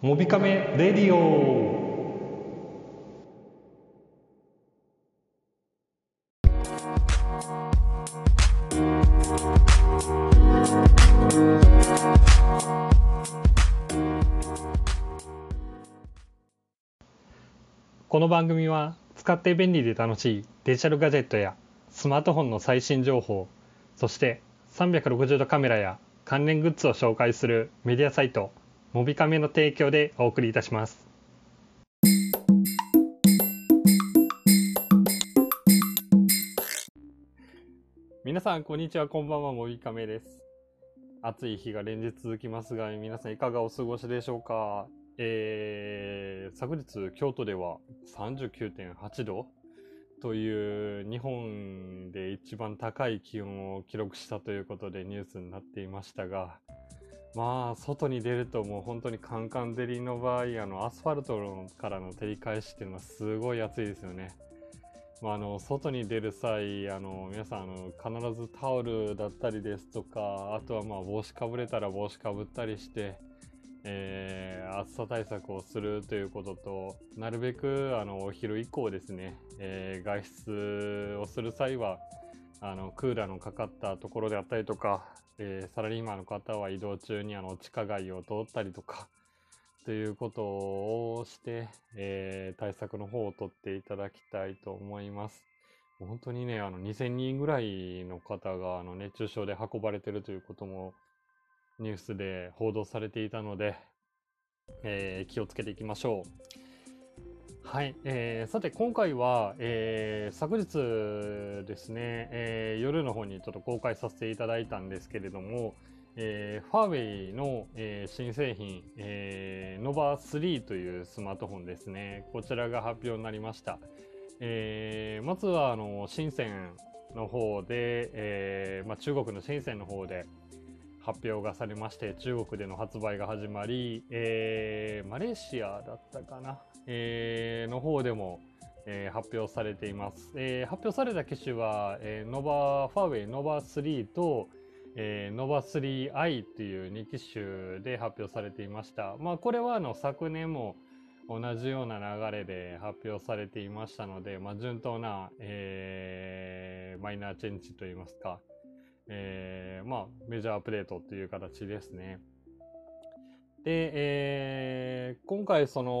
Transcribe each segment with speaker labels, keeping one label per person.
Speaker 1: モビカメレディオ。この番組は使って便利で楽しいデジタルガジェットやスマートフォンの最新情報そして360度カメラや関連グッズを紹介するメディアサイトモビカメの提供でお送りいたします。皆さんこんにちは。こんばんは。モビカメです。暑い日が連日続きますが皆さんいかがお過ごしでしょうか？えー、昨日京都では39.8度という日本で一番高い気温を記録したということでニュースになっていましたがまあ外に出るともう本当にカンカン照りの場合あのアスファルトからの照り返しっていうのはすごい暑いですよね。まあ、あの外に出る際あの皆さんあの必ずタオルだったりですとかあとはまあ帽子かぶれたら帽子かぶったりしてえー、暑さ対策をするということと、なるべくあのお昼以降ですね、えー、外出をする際は、あのクーラーのかかったところであったりとか、えー、サラリーマンの方は移動中にあの地下街を通ったりとか、ということをして、えー、対策の方を取っていただきたいと思います。本当にね、あの2000人ぐらいの方があの熱中症で運ばれてるということもニュースで報道されていたので、えー、気をつけていきましょう。はい、えー、さて今回は、えー、昨日ですね、えー、夜の方にちょっと公開させていただいたんですけれども、えー、ファーウェイの、えー、新製品、えー、ノバ3というスマートフォンですね、こちらが発表になりました。えー、まずはあの深センの方で、えーまあ、中国の深センの方で、発表がされまして中国での発売が始まり、えー、マレーシアだったかな、えー、の方でも、えー、発表されています、え、発表された機種は、え、ノバファーウェイノバ3と、えー、ノバ 3i という2機種で発表されていました。まあ、これはあの昨年も同じような流れで発表されていましたので、まあ、順当な、えー、マイナーチェンジといいますか、えー、まあ、メジャーアップデートっていう形ですね。で、えー、今回その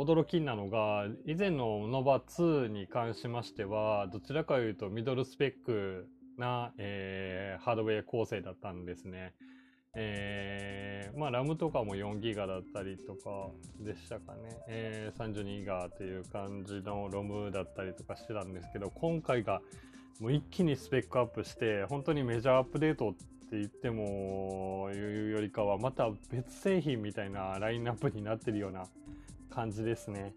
Speaker 1: 驚きなのが、以前の Nova2 に関しましては、どちらかというとミドルスペックな、えー、ハードウェア構成だったんですね。えー、まあ、ラムとかも4ギガだったりとかでしたかね。えー、32ギガという感じのロムだったりとかしてたんですけど、今回がもう一気にスペックアップして、本当にメジャーアップデートって言っても、いうよりかは、また別製品みたいなラインナップになってるような感じですね。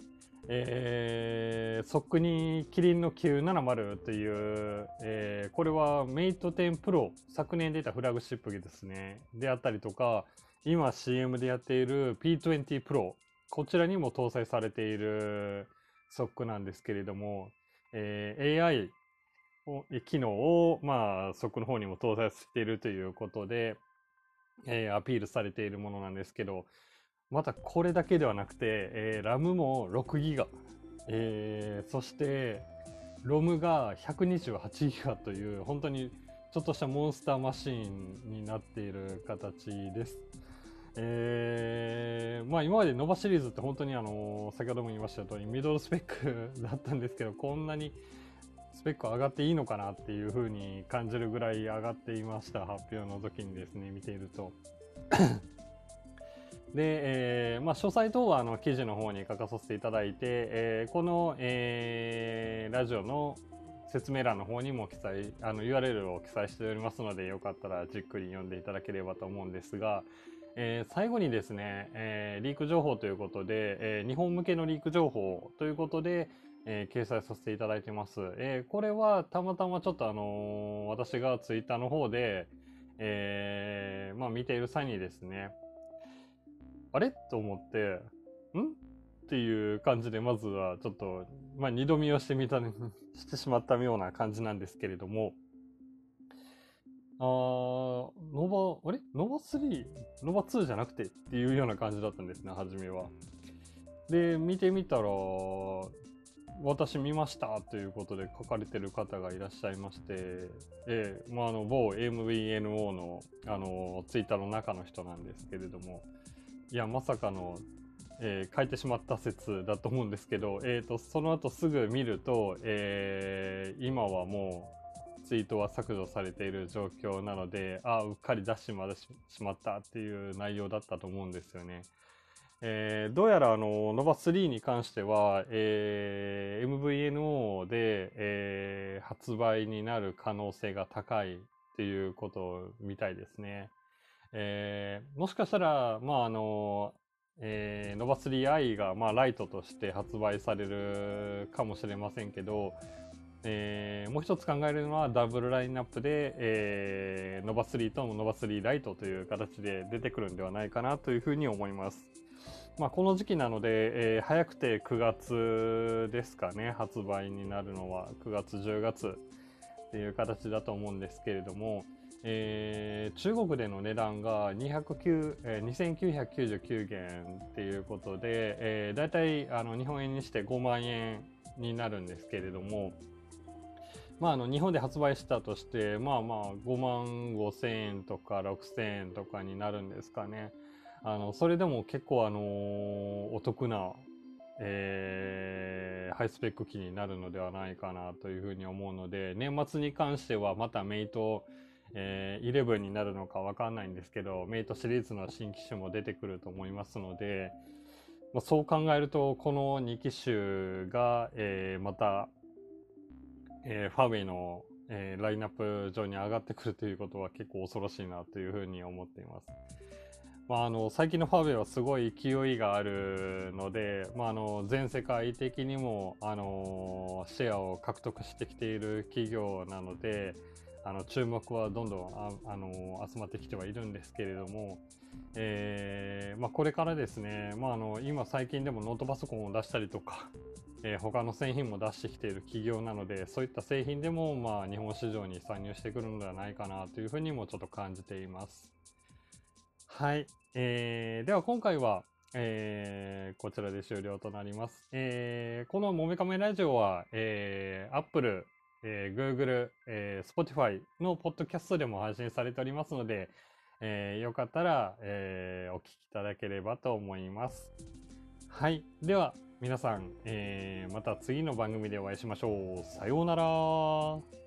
Speaker 1: えー、そっくにキリンの970という、えー、これはメイト10 Pro、昨年出たフラグシップ機ですね、であったりとか、今 CM でやっている P20 Pro、こちらにも搭載されているソックなんですけれども、えー、AI 機能を、まあ、そこの方にも搭載しているということで、えー、アピールされているものなんですけど、またこれだけではなくて、えー、RAM も6ギガ、えー、そして、ROM が128ギガという、本当にちょっとしたモンスターマシンになっている形です。えー、まあ今までノバシリーズって本当にあの、先ほども言いました通りミドルスペック だったんですけど、こんなにスペック上がっていいのかなっていうふうに感じるぐらい上がっていました発表の時にですね見ていると。で、えーまあ、詳細等はあの記事の方に書かさせていただいて、えー、この、えー、ラジオの説明欄の方にも記載あの URL を記載しておりますのでよかったらじっくり読んでいただければと思うんですが、えー、最後にですね、えー、リーク情報ということで、えー、日本向けのリーク情報ということで、えー、掲載させていただいてます。えー、これはたまたまちょっとあのー、私がツイッターの方で、え、まあ見ている際にですね、あれ？と思って、ん？っていう感じで、まずはちょっと、まあ二度見をしてみた、してしまったような感じなんですけれども、あー、ノバ、あれ？ノバ 3? ノバ2じゃなくてっていうような感じだったんですね、初めは。で、見てみたら、私見ましたということで書かれてる方がいらっしゃいまして、えー、まあ、あの、某 MVNO の、あの、ツイッターの中の人なんですけれども、いや、まさかの、えー、書いてしまった説だと思うんですけど、えーと、その後すぐ見ると、えー、今はもうツイートは削除されている状況なので、ああ、うっかり出してしまったっていう内容だったと思うんですよね。えー、どうやらあの、ノバ3に関しては、えー、MVNO で、えー、発売になる可能性が高いっていうことみたいですね。えー、もしかしたら、まああの、えー、ノバ 3i が、まあ、ライトとして発売されるかもしれませんけど、えー、もう一つ考えるのはダブルラインナップで、えー、ノバ3とノバ3ライトという形で出てくるんではないかなというふうに思います。まあ、この時期なので、えー、早くて9月ですかね、発売になるのは9月、10月っていう形だと思うんですけれども、えー、中国での値段が209、えー、2999元っていうことで、えー、だいたいあの日本円にして5万円になるんですけれども、まあ、あの日本で発売したとして、まあまあ5万5千円とか6千円とかになるんですかね。あの、それでも結構あの、お得な、えー、ハイスペック機になるのではないかなというふうに思うので、年末に関してはまたメイト、えー、11になるのかわかんないんですけど、メイトシリーズの新機種も出てくると思いますので、まあ、そう考えると、この2機種が、えー、また、えー、ファーウェイの、えー、ラインナップ上に上がってくるということは結構恐ろしいなというふうに思っています。まあ、あの最近のファーウェイはすごい勢いがあるので、まあ、あの全世界的にもあのシェアを獲得してきている企業なのであの注目はどんどんあの集まってきてはいるんですけれども、えーまあ、これからですね、まあ、あの今最近でもノートパソコンを出したりとか、えー、他の製品も出してきている企業なのでそういった製品でも、まあ、日本市場に参入してくるのではないかなというふうにもちょっと感じています。はい。えー、では今回は、えー、こちらで終了となります。えー、このもめかめラジオは、えー、Apple、えー、Google、えー、Spotify のポッドキャストでも配信されておりますので、えー、よかったら、えー、お聞きいただければと思います。はい。では、皆さん、えー、また次の番組でお会いしましょう。さようなら。